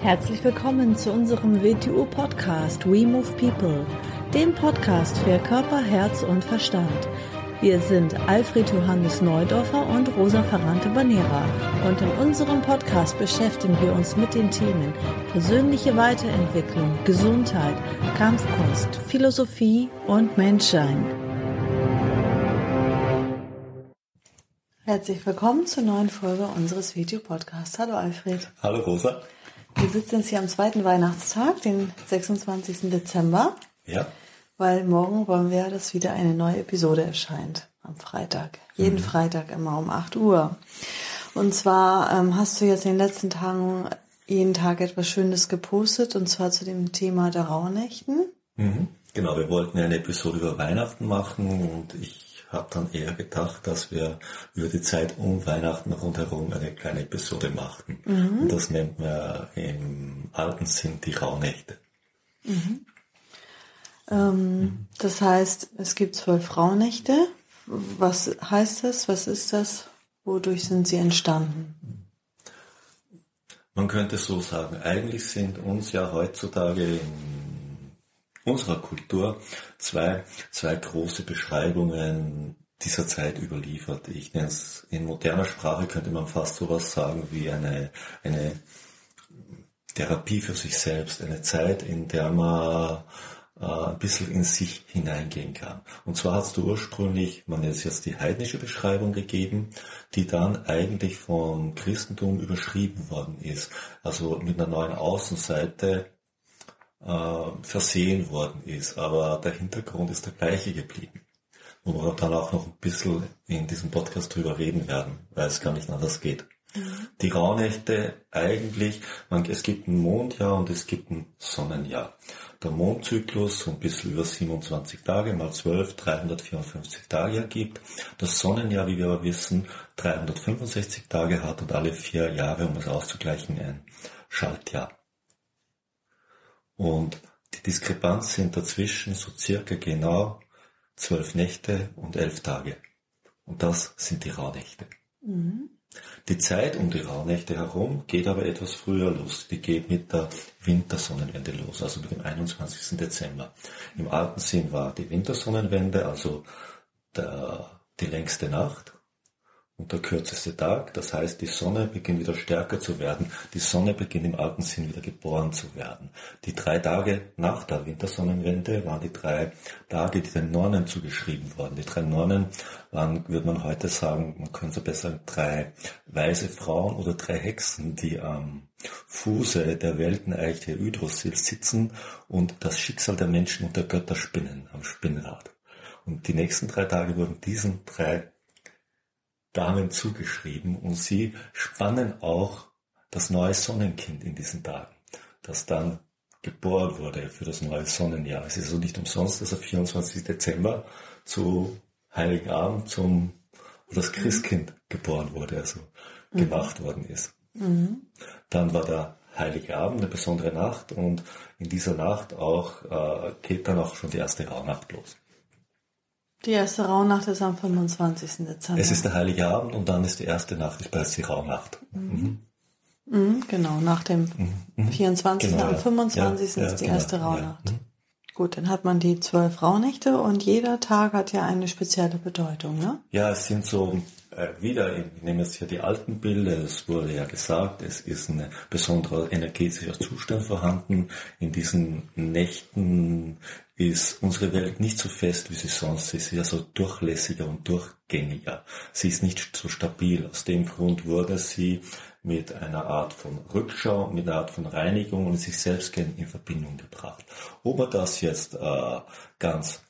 Herzlich willkommen zu unserem WTU-Podcast We Move People, dem Podcast für Körper, Herz und Verstand. Wir sind Alfred Johannes Neudorfer und Rosa Ferrante Banera und in unserem Podcast beschäftigen wir uns mit den Themen persönliche Weiterentwicklung, Gesundheit, Kampfkunst, Philosophie und Menschsein. Herzlich willkommen zur neuen Folge unseres Videopodcasts. Hallo Alfred. Hallo Rosa. Wir sitzen jetzt hier am zweiten Weihnachtstag, den 26. Dezember. Ja. Weil morgen wollen wir, dass wieder eine neue Episode erscheint. Am Freitag. Jeden mhm. Freitag immer um 8 Uhr. Und zwar ähm, hast du jetzt in den letzten Tagen jeden Tag etwas Schönes gepostet, und zwar zu dem Thema der Rauhnächten. Mhm. Genau, wir wollten ja eine Episode über Weihnachten machen und ich habe dann eher gedacht, dass wir über die Zeit um Weihnachten rundherum eine kleine Episode machten. Mhm. Und das nennt man im alten Sinn die Rauhnächte. Mhm. Ähm, mhm. Das heißt, es gibt zwölf Rauhnächte. Was heißt das? Was ist das? Wodurch sind sie entstanden? Man könnte so sagen, eigentlich sind uns ja heutzutage in unserer Kultur zwei, zwei große Beschreibungen dieser Zeit überliefert. Ich nenne es in moderner Sprache könnte man fast sowas sagen wie eine, eine Therapie für sich selbst, eine Zeit, in der man äh, ein bisschen in sich hineingehen kann. Und zwar hast du ursprünglich, man es jetzt die heidnische Beschreibung gegeben, die dann eigentlich vom Christentum überschrieben worden ist. Also mit einer neuen Außenseite versehen worden ist. Aber der Hintergrund ist der gleiche geblieben. Wo wir dann auch noch ein bisschen in diesem Podcast drüber reden werden, weil es gar nicht anders geht. Mhm. Die Rauhnächte eigentlich, man, es gibt ein Mondjahr und es gibt ein Sonnenjahr. Der Mondzyklus so ein bisschen über 27 Tage mal 12, 354 Tage ergibt. Das Sonnenjahr, wie wir aber wissen, 365 Tage hat und alle vier Jahre, um es auszugleichen, ein Schaltjahr. Und die Diskrepanz sind dazwischen so circa genau zwölf Nächte und elf Tage. Und das sind die Rauhnächte. Mhm. Die Zeit um die Rauhnächte herum geht aber etwas früher los. Die geht mit der Wintersonnenwende los, also mit dem 21. Dezember. Im alten Sinn war die Wintersonnenwende, also der, die längste Nacht und der kürzeste Tag. Das heißt, die Sonne beginnt wieder stärker zu werden. Die Sonne beginnt im alten Sinn wieder geboren zu werden. Die drei Tage nach der Wintersonnenwende waren die drei Tage, die den Nornen zugeschrieben wurden. Die drei Nornen waren, würde man heute sagen, man könnte so besser drei weise Frauen oder drei Hexen, die am Fuße der Welteneiche Yggdrasil sitzen und das Schicksal der Menschen und der Götter spinnen am Spinnrad. Und die nächsten drei Tage wurden diesen drei Damen zugeschrieben und sie spannen auch das neue Sonnenkind in diesen Tagen, das dann geboren wurde für das neue Sonnenjahr. Es ist also nicht umsonst, dass am 24. Dezember zu Heiligen Abend zum, wo das Christkind geboren wurde, also mhm. gemacht worden ist. Mhm. Dann war der Heilige Abend, eine besondere Nacht und in dieser Nacht auch äh, geht dann auch schon die erste Rauhnacht los. Die erste Rauhnacht ist am 25. Dezember. Es ist der Heilige Abend und dann ist die erste Nacht, ist bereits die Rauhnacht. Mhm. Mhm. genau, nach dem mhm. 24. Mhm. Genau, am 25. Ja, ist die genau, erste Rauhnacht. Ja. Mhm. Gut, dann hat man die zwölf Rauhnächte und jeder Tag hat ja eine spezielle Bedeutung, ne? Ja, es sind so äh, wieder, ich nehme jetzt hier die alten Bilder, es wurde ja gesagt, es ist ein besonderer energetischer Zustand vorhanden. In diesen Nächten ist unsere Welt nicht so fest, wie sie sonst ist. Sie ist ja so durchlässiger und durchgängiger. Sie ist nicht so stabil. Aus dem Grund wurde sie mit einer Art von Rückschau, mit einer Art von Reinigung und sich selbst in Verbindung gebracht. Ob man das jetzt äh, ganz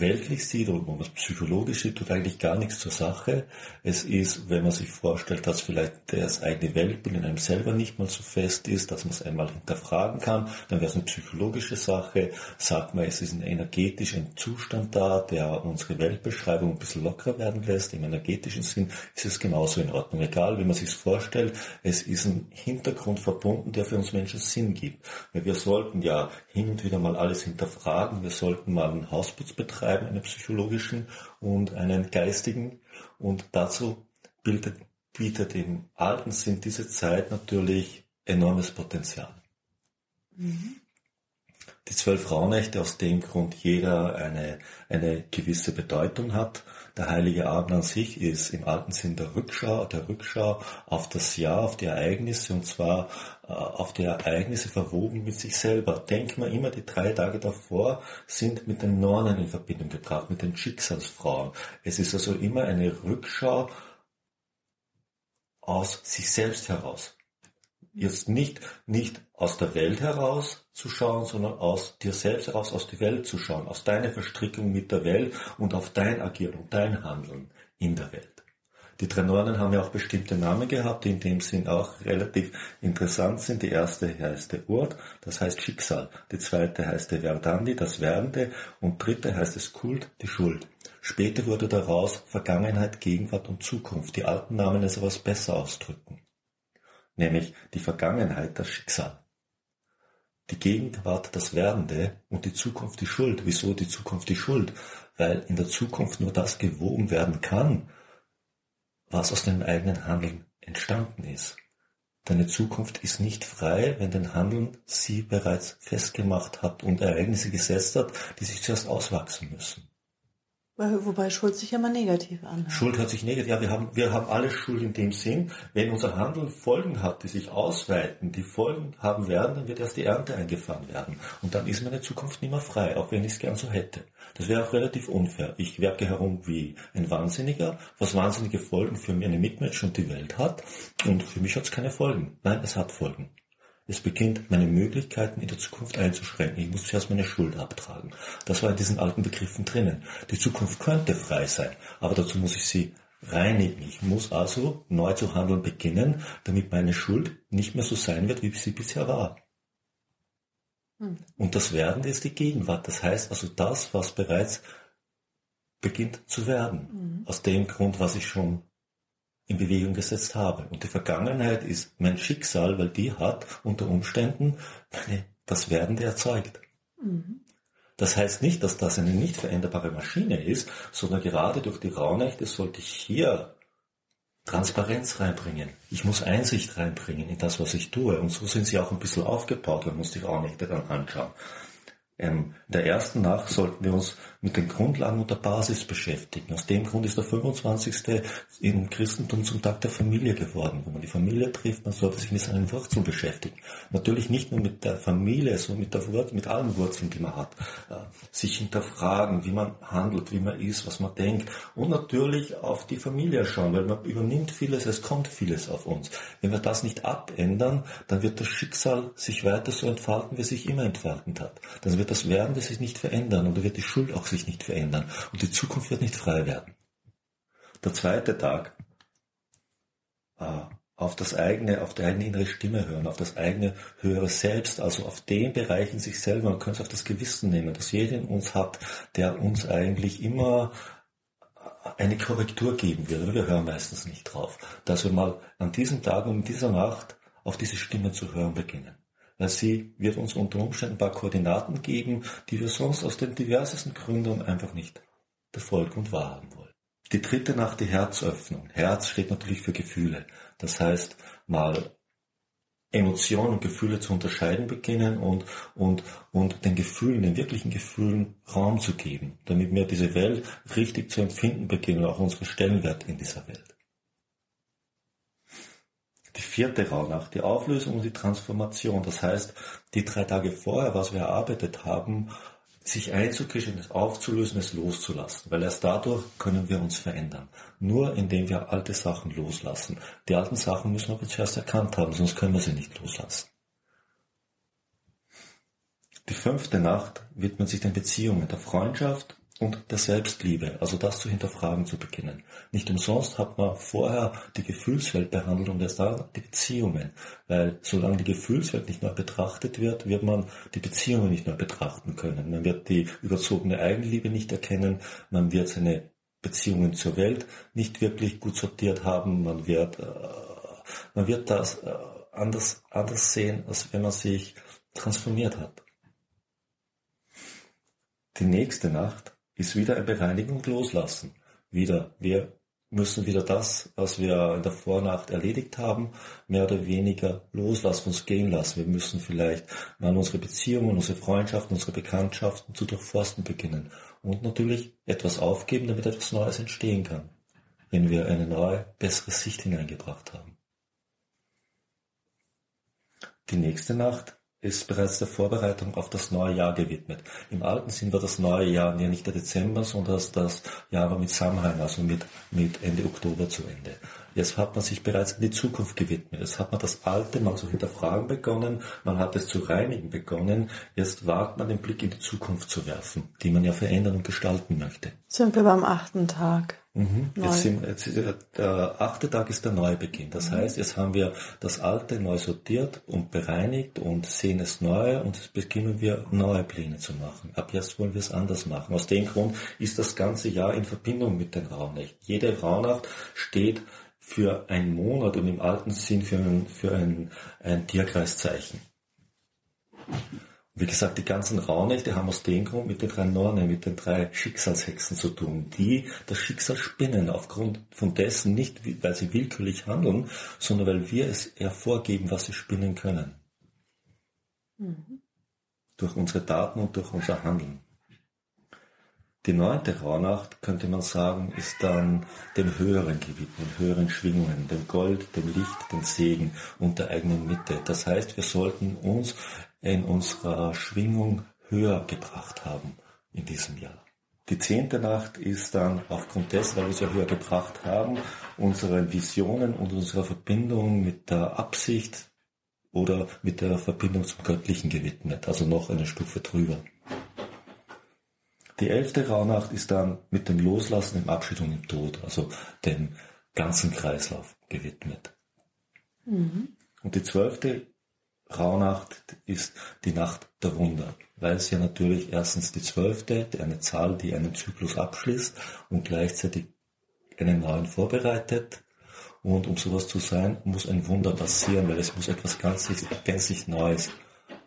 weltlich sieht oder es psychologisch sieht, tut eigentlich gar nichts zur Sache. Es ist, wenn man sich vorstellt, dass vielleicht das eigene Weltbild in einem selber nicht mal so fest ist, dass man es einmal hinterfragen kann, dann wäre es eine psychologische Sache. Sagt man, es ist ein energetischer Zustand da, der unsere Weltbeschreibung ein bisschen lockerer werden lässt. Im energetischen Sinn ist es genauso in Ordnung. Egal, wie man sich vorstellt, es ist ein Hintergrund verbunden, der für uns Menschen Sinn gibt. Weil wir sollten ja hin und wieder mal alles hinterfragen. Wir sollten mal einen Hausputz betreiben betreiben, einen psychologischen und einen geistigen. Und dazu bietet, bietet im alten Sinn diese Zeit natürlich enormes Potenzial. Mhm. Die zwölf Rauhnächte aus dem Grund jeder eine, eine gewisse Bedeutung hat. Der Heilige Abend an sich ist im alten Sinn der Rückschau, der Rückschau auf das Jahr, auf die Ereignisse und zwar äh, auf die Ereignisse verwoben mit sich selber. Denkt man immer, die drei Tage davor sind mit den Nornen in Verbindung gebracht, mit den Schicksalsfrauen. Es ist also immer eine Rückschau aus sich selbst heraus jetzt nicht, nicht aus der Welt heraus zu schauen, sondern aus dir selbst heraus, aus die Welt zu schauen, aus deiner Verstrickung mit der Welt und auf dein Agieren und dein Handeln in der Welt. Die drei Norden haben ja auch bestimmte Namen gehabt, die in dem Sinn auch relativ interessant sind. Die erste heißt der Ort, das heißt Schicksal. Die zweite heißt der Verdandi, das Werdende. Und dritte heißt es Kult, die Schuld. Später wurde daraus Vergangenheit, Gegenwart und Zukunft. Die alten Namen es etwas besser ausdrücken nämlich die Vergangenheit das Schicksal. Die Gegenwart das Werdende und die Zukunft die Schuld. Wieso die Zukunft die Schuld? Weil in der Zukunft nur das gewogen werden kann, was aus deinem eigenen Handeln entstanden ist. Deine Zukunft ist nicht frei, wenn dein Handeln sie bereits festgemacht hat und Ereignisse gesetzt hat, die sich zuerst auswachsen müssen. Wobei Schuld sich ja mal negativ anhört. Schuld hört sich negativ, ja, wir haben, wir haben alle Schuld in dem Sinn, wenn unser Handeln Folgen hat, die sich ausweiten, die Folgen haben werden, dann wird erst die Ernte eingefahren werden. Und dann ist meine Zukunft nicht mehr frei, auch wenn ich es gern so hätte. Das wäre auch relativ unfair. Ich werke herum wie ein Wahnsinniger, was wahnsinnige Folgen für meine Mitmenschen und die Welt hat. Und für mich hat es keine Folgen. Nein, es hat Folgen. Es beginnt, meine Möglichkeiten in der Zukunft einzuschränken. Ich muss zuerst meine Schuld abtragen. Das war in diesen alten Begriffen drinnen. Die Zukunft könnte frei sein, aber dazu muss ich sie reinigen. Ich muss also neu zu handeln beginnen, damit meine Schuld nicht mehr so sein wird, wie sie bisher war. Hm. Und das Werden ist die Gegenwart. Das heißt also das, was bereits beginnt zu werden. Hm. Aus dem Grund, was ich schon in Bewegung gesetzt habe. Und die Vergangenheit ist mein Schicksal, weil die hat unter Umständen meine, das Werdende erzeugt. Mhm. Das heißt nicht, dass das eine nicht veränderbare Maschine ist, sondern gerade durch die Rauhnächte sollte ich hier Transparenz reinbringen. Ich muss Einsicht reinbringen in das, was ich tue. Und so sind sie auch ein bisschen aufgebaut. Man muss die Rauhnächte dann anschauen. Ähm, in der ersten Nacht sollten wir uns mit den Grundlagen und der Basis beschäftigen. Aus dem Grund ist der 25. im Christentum zum Tag der Familie geworden. Wenn man die Familie trifft, man sollte sich mit seinen Wurzeln beschäftigen. Natürlich nicht nur mit der Familie, sondern mit, der Wurzel, mit allen Wurzeln, die man hat. Äh, sich hinterfragen, wie man handelt, wie man ist, was man denkt. Und natürlich auf die Familie schauen, weil man übernimmt vieles, es kommt vieles auf uns. Wenn wir das nicht abändern, dann wird das Schicksal sich weiter so entfalten, wie es sich immer entfaltet hat. Dann wird das Werden sich nicht verändern und da wird die Schuld auch sich nicht verändern und die Zukunft wird nicht frei werden. Der zweite Tag, äh, auf das eigene, auf die eigene innere Stimme hören, auf das eigene höhere Selbst, also auf den Bereich in sich selber. Man könnte es auf das Gewissen nehmen, das jeder in uns hat, der uns eigentlich immer eine Korrektur geben wird. Wir hören meistens nicht drauf. Dass wir mal an diesem Tag und in dieser Nacht auf diese Stimme zu hören beginnen sie wird uns unter Umständen ein paar Koordinaten geben, die wir sonst aus den diversesten Gründen einfach nicht befolgen und wahrhaben wollen. Die dritte Nacht, die Herzöffnung. Herz steht natürlich für Gefühle. Das heißt, mal Emotionen und Gefühle zu unterscheiden beginnen und, und, und den Gefühlen, den wirklichen Gefühlen Raum zu geben, damit wir diese Welt richtig zu empfinden beginnen, auch unseren Stellenwert in dieser Welt. Die vierte Rauhnacht, die Auflösung und die Transformation. Das heißt, die drei Tage vorher, was wir erarbeitet haben, sich einzukischen, es aufzulösen, es loszulassen. Weil erst dadurch können wir uns verändern. Nur indem wir alte Sachen loslassen. Die alten Sachen müssen wir zuerst erkannt haben, sonst können wir sie nicht loslassen. Die fünfte Nacht widmet sich den Beziehungen, der Freundschaft und der Selbstliebe, also das zu hinterfragen zu beginnen. Nicht umsonst hat man vorher die Gefühlswelt behandelt und erst dann die Beziehungen, weil solange die Gefühlswelt nicht mehr betrachtet wird, wird man die Beziehungen nicht mehr betrachten können. Man wird die überzogene Eigenliebe nicht erkennen, man wird seine Beziehungen zur Welt nicht wirklich gut sortiert haben, man wird, äh, man wird das äh, anders, anders sehen, als wenn man sich transformiert hat. Die nächste Nacht ist wieder ein Bereinigen und Loslassen. Wieder, wir müssen wieder das, was wir in der Vornacht erledigt haben, mehr oder weniger loslassen, uns gehen lassen. Wir müssen vielleicht mal unsere Beziehungen, unsere Freundschaften, unsere Bekanntschaften zu durchforsten beginnen. Und natürlich etwas aufgeben, damit etwas Neues entstehen kann, wenn wir eine neue, bessere Sicht hineingebracht haben. Die nächste Nacht ist bereits der Vorbereitung auf das neue Jahr gewidmet. Im alten Sinn war das neue Jahr ja nicht der Dezember, sondern das Jahr war mit Samhain, also mit, mit Ende Oktober zu Ende. Jetzt hat man sich bereits in die Zukunft gewidmet. Jetzt hat man das Alte mal zu hinterfragen begonnen, man hat es zu reinigen begonnen. Jetzt wagt man den Blick in die Zukunft zu werfen, die man ja verändern und gestalten möchte. Sind wir beim achten Tag. Mhm. Jetzt sind, jetzt, der achte Tag ist der Neubeginn. Das mhm. heißt, jetzt haben wir das Alte neu sortiert und bereinigt und sehen es neu und jetzt beginnen wir neue Pläne zu machen. Ab jetzt wollen wir es anders machen. Aus dem Grund ist das ganze Jahr in Verbindung mit den Rauhnächten. Jede Rauhnacht steht für einen Monat und im alten Sinn für ein, für ein, ein Tierkreiszeichen. Wie gesagt, die ganzen Rauhnächte haben aus dem Grund mit den drei Nornen, mit den drei Schicksalshexen zu tun, die das Schicksal spinnen aufgrund von dessen nicht, weil sie willkürlich handeln, sondern weil wir es hervorgeben, was sie spinnen können. Mhm. Durch unsere Daten und durch unser Handeln. Die neunte Rauhnacht, könnte man sagen, ist dann dem höheren gewidmet, höheren Schwingungen, dem Gold, dem Licht, dem Segen und der eigenen Mitte. Das heißt, wir sollten uns in unserer Schwingung höher gebracht haben in diesem Jahr. Die zehnte Nacht ist dann aufgrund dessen, weil wir sie höher gebracht haben, unseren Visionen und unserer Verbindung mit der Absicht oder mit der Verbindung zum Göttlichen gewidmet, also noch eine Stufe drüber. Die elfte Rauhnacht ist dann mit dem Loslassen, dem Abschied und dem Tod, also dem ganzen Kreislauf gewidmet. Mhm. Und die zwölfte Rauhnacht ist die Nacht der Wunder, weil es ja natürlich erstens die zwölfte, eine Zahl, die einen Zyklus abschließt und gleichzeitig einen neuen vorbereitet. Und um sowas zu sein, muss ein Wunder passieren, weil es muss etwas ganz gänzlich Neues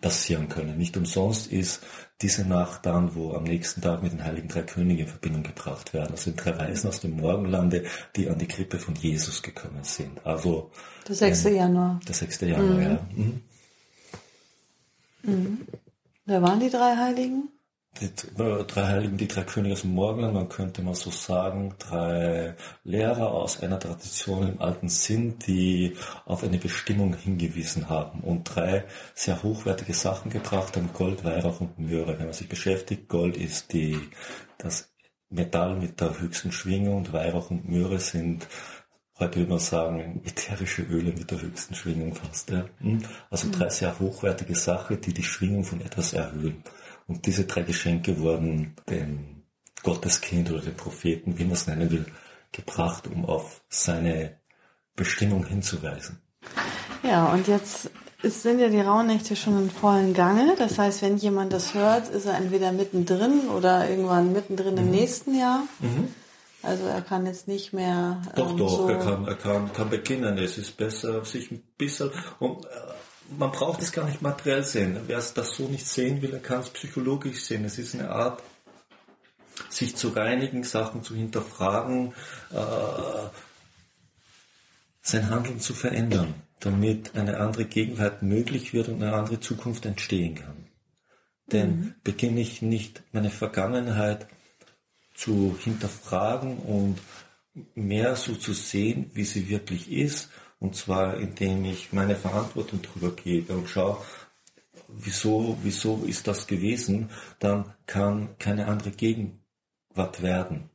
passieren können. Nicht umsonst ist diese Nacht dann, wo am nächsten Tag mit den Heiligen Drei Königen in Verbindung gebracht werden. Das sind drei Weisen aus dem Morgenlande, die an die Krippe von Jesus gekommen sind. Also der 6. Ähm, Januar. Der 6. Januar, mhm. ja. Mhm. Mhm. Wer waren die drei Heiligen? die drei Heiligen, die drei Könige aus dem Morgenland, man könnte mal so sagen, drei Lehrer aus einer Tradition im alten Sinn, die auf eine Bestimmung hingewiesen haben und drei sehr hochwertige Sachen gebracht haben, Gold, Weihrauch und Möhre. Wenn man sich beschäftigt, Gold ist die, das Metall mit der höchsten Schwingung und Weihrauch und Möhre sind heute würde man sagen, ätherische Öle mit der höchsten Schwingung fast. Ja. Hm? Also drei sehr hochwertige Sachen, die die Schwingung von etwas erhöhen. Und diese drei Geschenke wurden dem Gotteskind oder dem Propheten, wie man es nennen will, gebracht, um auf seine Bestimmung hinzuweisen. Ja, und jetzt sind ja die Rauhnächte schon in vollen Gange. Das heißt, wenn jemand das hört, ist er entweder mittendrin oder irgendwann mittendrin mhm. im nächsten Jahr. Mhm. Also er kann jetzt nicht mehr. Doch, ähm, doch, so er, kann, er kann, kann beginnen. Es ist besser, sich ein bisschen. Und, äh, man braucht es gar nicht materiell sehen. Wer es das so nicht sehen will, er kann es psychologisch sehen. Es ist eine Art, sich zu reinigen, Sachen zu hinterfragen, äh, sein Handeln zu verändern, damit eine andere Gegenwart möglich wird und eine andere Zukunft entstehen kann. Denn mhm. beginne ich nicht meine Vergangenheit zu hinterfragen und mehr so zu sehen, wie sie wirklich ist, und zwar, indem ich meine Verantwortung drüber gebe und schaue, wieso, wieso ist das gewesen, dann kann keine andere Gegenwart werden.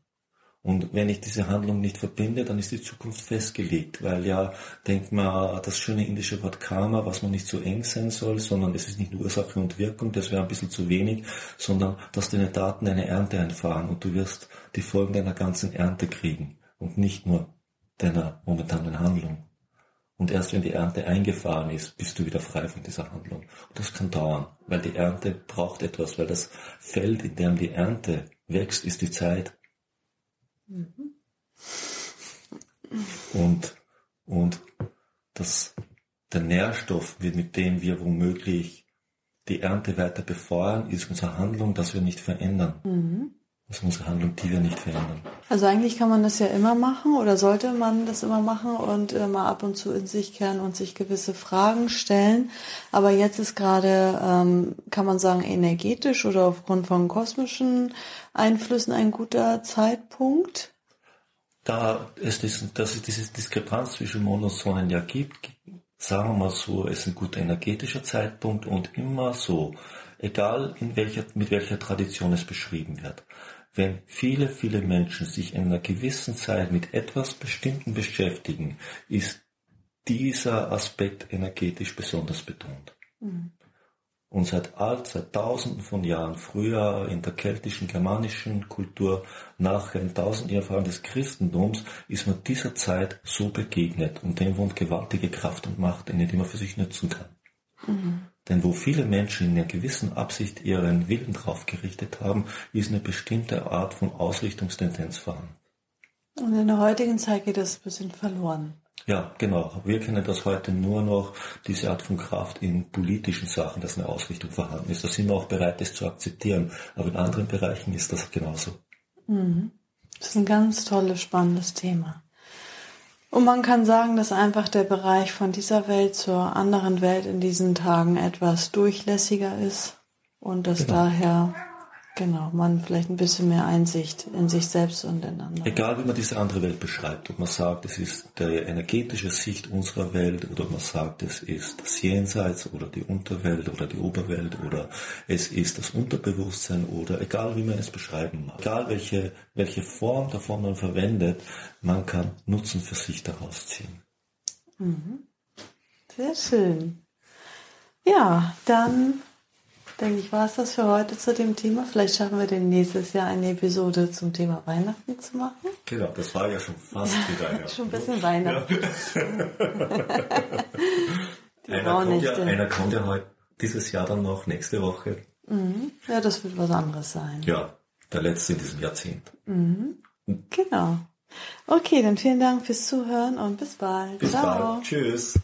Und wenn ich diese Handlung nicht verbinde, dann ist die Zukunft festgelegt, weil ja, denkt man, das schöne indische Wort Karma, was man nicht so eng sein soll, sondern es ist nicht nur Ursache und Wirkung, das wäre ein bisschen zu wenig, sondern dass deine Daten eine Ernte einfahren und du wirst die Folgen deiner ganzen Ernte kriegen und nicht nur deiner momentanen Handlung. Und erst wenn die Ernte eingefahren ist, bist du wieder frei von dieser Handlung. Und das kann dauern, weil die Ernte braucht etwas, weil das Feld, in dem die Ernte wächst, ist die Zeit. Mhm. Und, und das, der Nährstoff, mit dem wir womöglich die Ernte weiter befeuern, ist unsere Handlung, dass wir nicht verändern. Mhm. Also unsere Handlung, die wir nicht verändern. Also eigentlich kann man das ja immer machen oder sollte man das immer machen und äh, mal ab und zu in sich kehren und sich gewisse Fragen stellen. Aber jetzt ist gerade, ähm, kann man sagen, energetisch oder aufgrund von kosmischen Einflüssen ein guter Zeitpunkt. Da es, diesen, dass es diese Diskrepanz zwischen Mond und Sonnenjahr gibt, sagen wir mal so, es ist ein guter energetischer Zeitpunkt und immer so, egal in welcher, mit welcher Tradition es beschrieben wird. Wenn viele, viele Menschen sich in einer gewissen Zeit mit etwas Bestimmten beschäftigen, ist dieser Aspekt energetisch besonders betont. Mhm. Und seit alt, seit tausenden von Jahren, früher in der keltischen, germanischen Kultur, nachher in tausend Jahren des Christentums, ist man dieser Zeit so begegnet und dem wohnt gewaltige Kraft und Macht, die man für sich nutzen kann. Mhm. Denn wo viele Menschen in einer gewissen Absicht ihren Willen drauf gerichtet haben, ist eine bestimmte Art von Ausrichtungstendenz vorhanden. Und in der heutigen Zeit geht das ein bisschen verloren. Ja, genau. Wir kennen das heute nur noch, diese Art von Kraft in politischen Sachen, dass eine Ausrichtung vorhanden ist. Da sind wir auch bereit, das zu akzeptieren. Aber in anderen Bereichen ist das genauso. Mhm. Das ist ein ganz tolles, spannendes Thema. Und man kann sagen, dass einfach der Bereich von dieser Welt zur anderen Welt in diesen Tagen etwas durchlässiger ist und dass genau. daher Genau, man vielleicht ein bisschen mehr Einsicht in sich selbst und in andere. Egal wie man diese andere Welt beschreibt, ob man sagt, es ist der energetische Sicht unserer Welt oder ob man sagt, es ist das Jenseits oder die Unterwelt oder die Oberwelt oder es ist das Unterbewusstsein oder egal wie man es beschreiben mag. Egal welche, welche Form davon man verwendet, man kann Nutzen für sich daraus ziehen. Mhm. Sehr schön. Ja, dann denke ich, war es das für heute zu dem Thema. Vielleicht schaffen wir den nächstes Jahr eine Episode zum Thema Weihnachten zu machen. Genau, das war ja schon fast wie Weihnachten. schon ein bisschen Weihnachten. Ja. einer, kommt ja, einer kommt ja heute dieses Jahr dann noch, nächste Woche. Mhm. Ja, das wird was anderes sein. Ja, der letzte in diesem Jahrzehnt. Mhm. Genau. Okay, dann vielen Dank fürs Zuhören und bis bald. Bis Ciao. bald. Tschüss.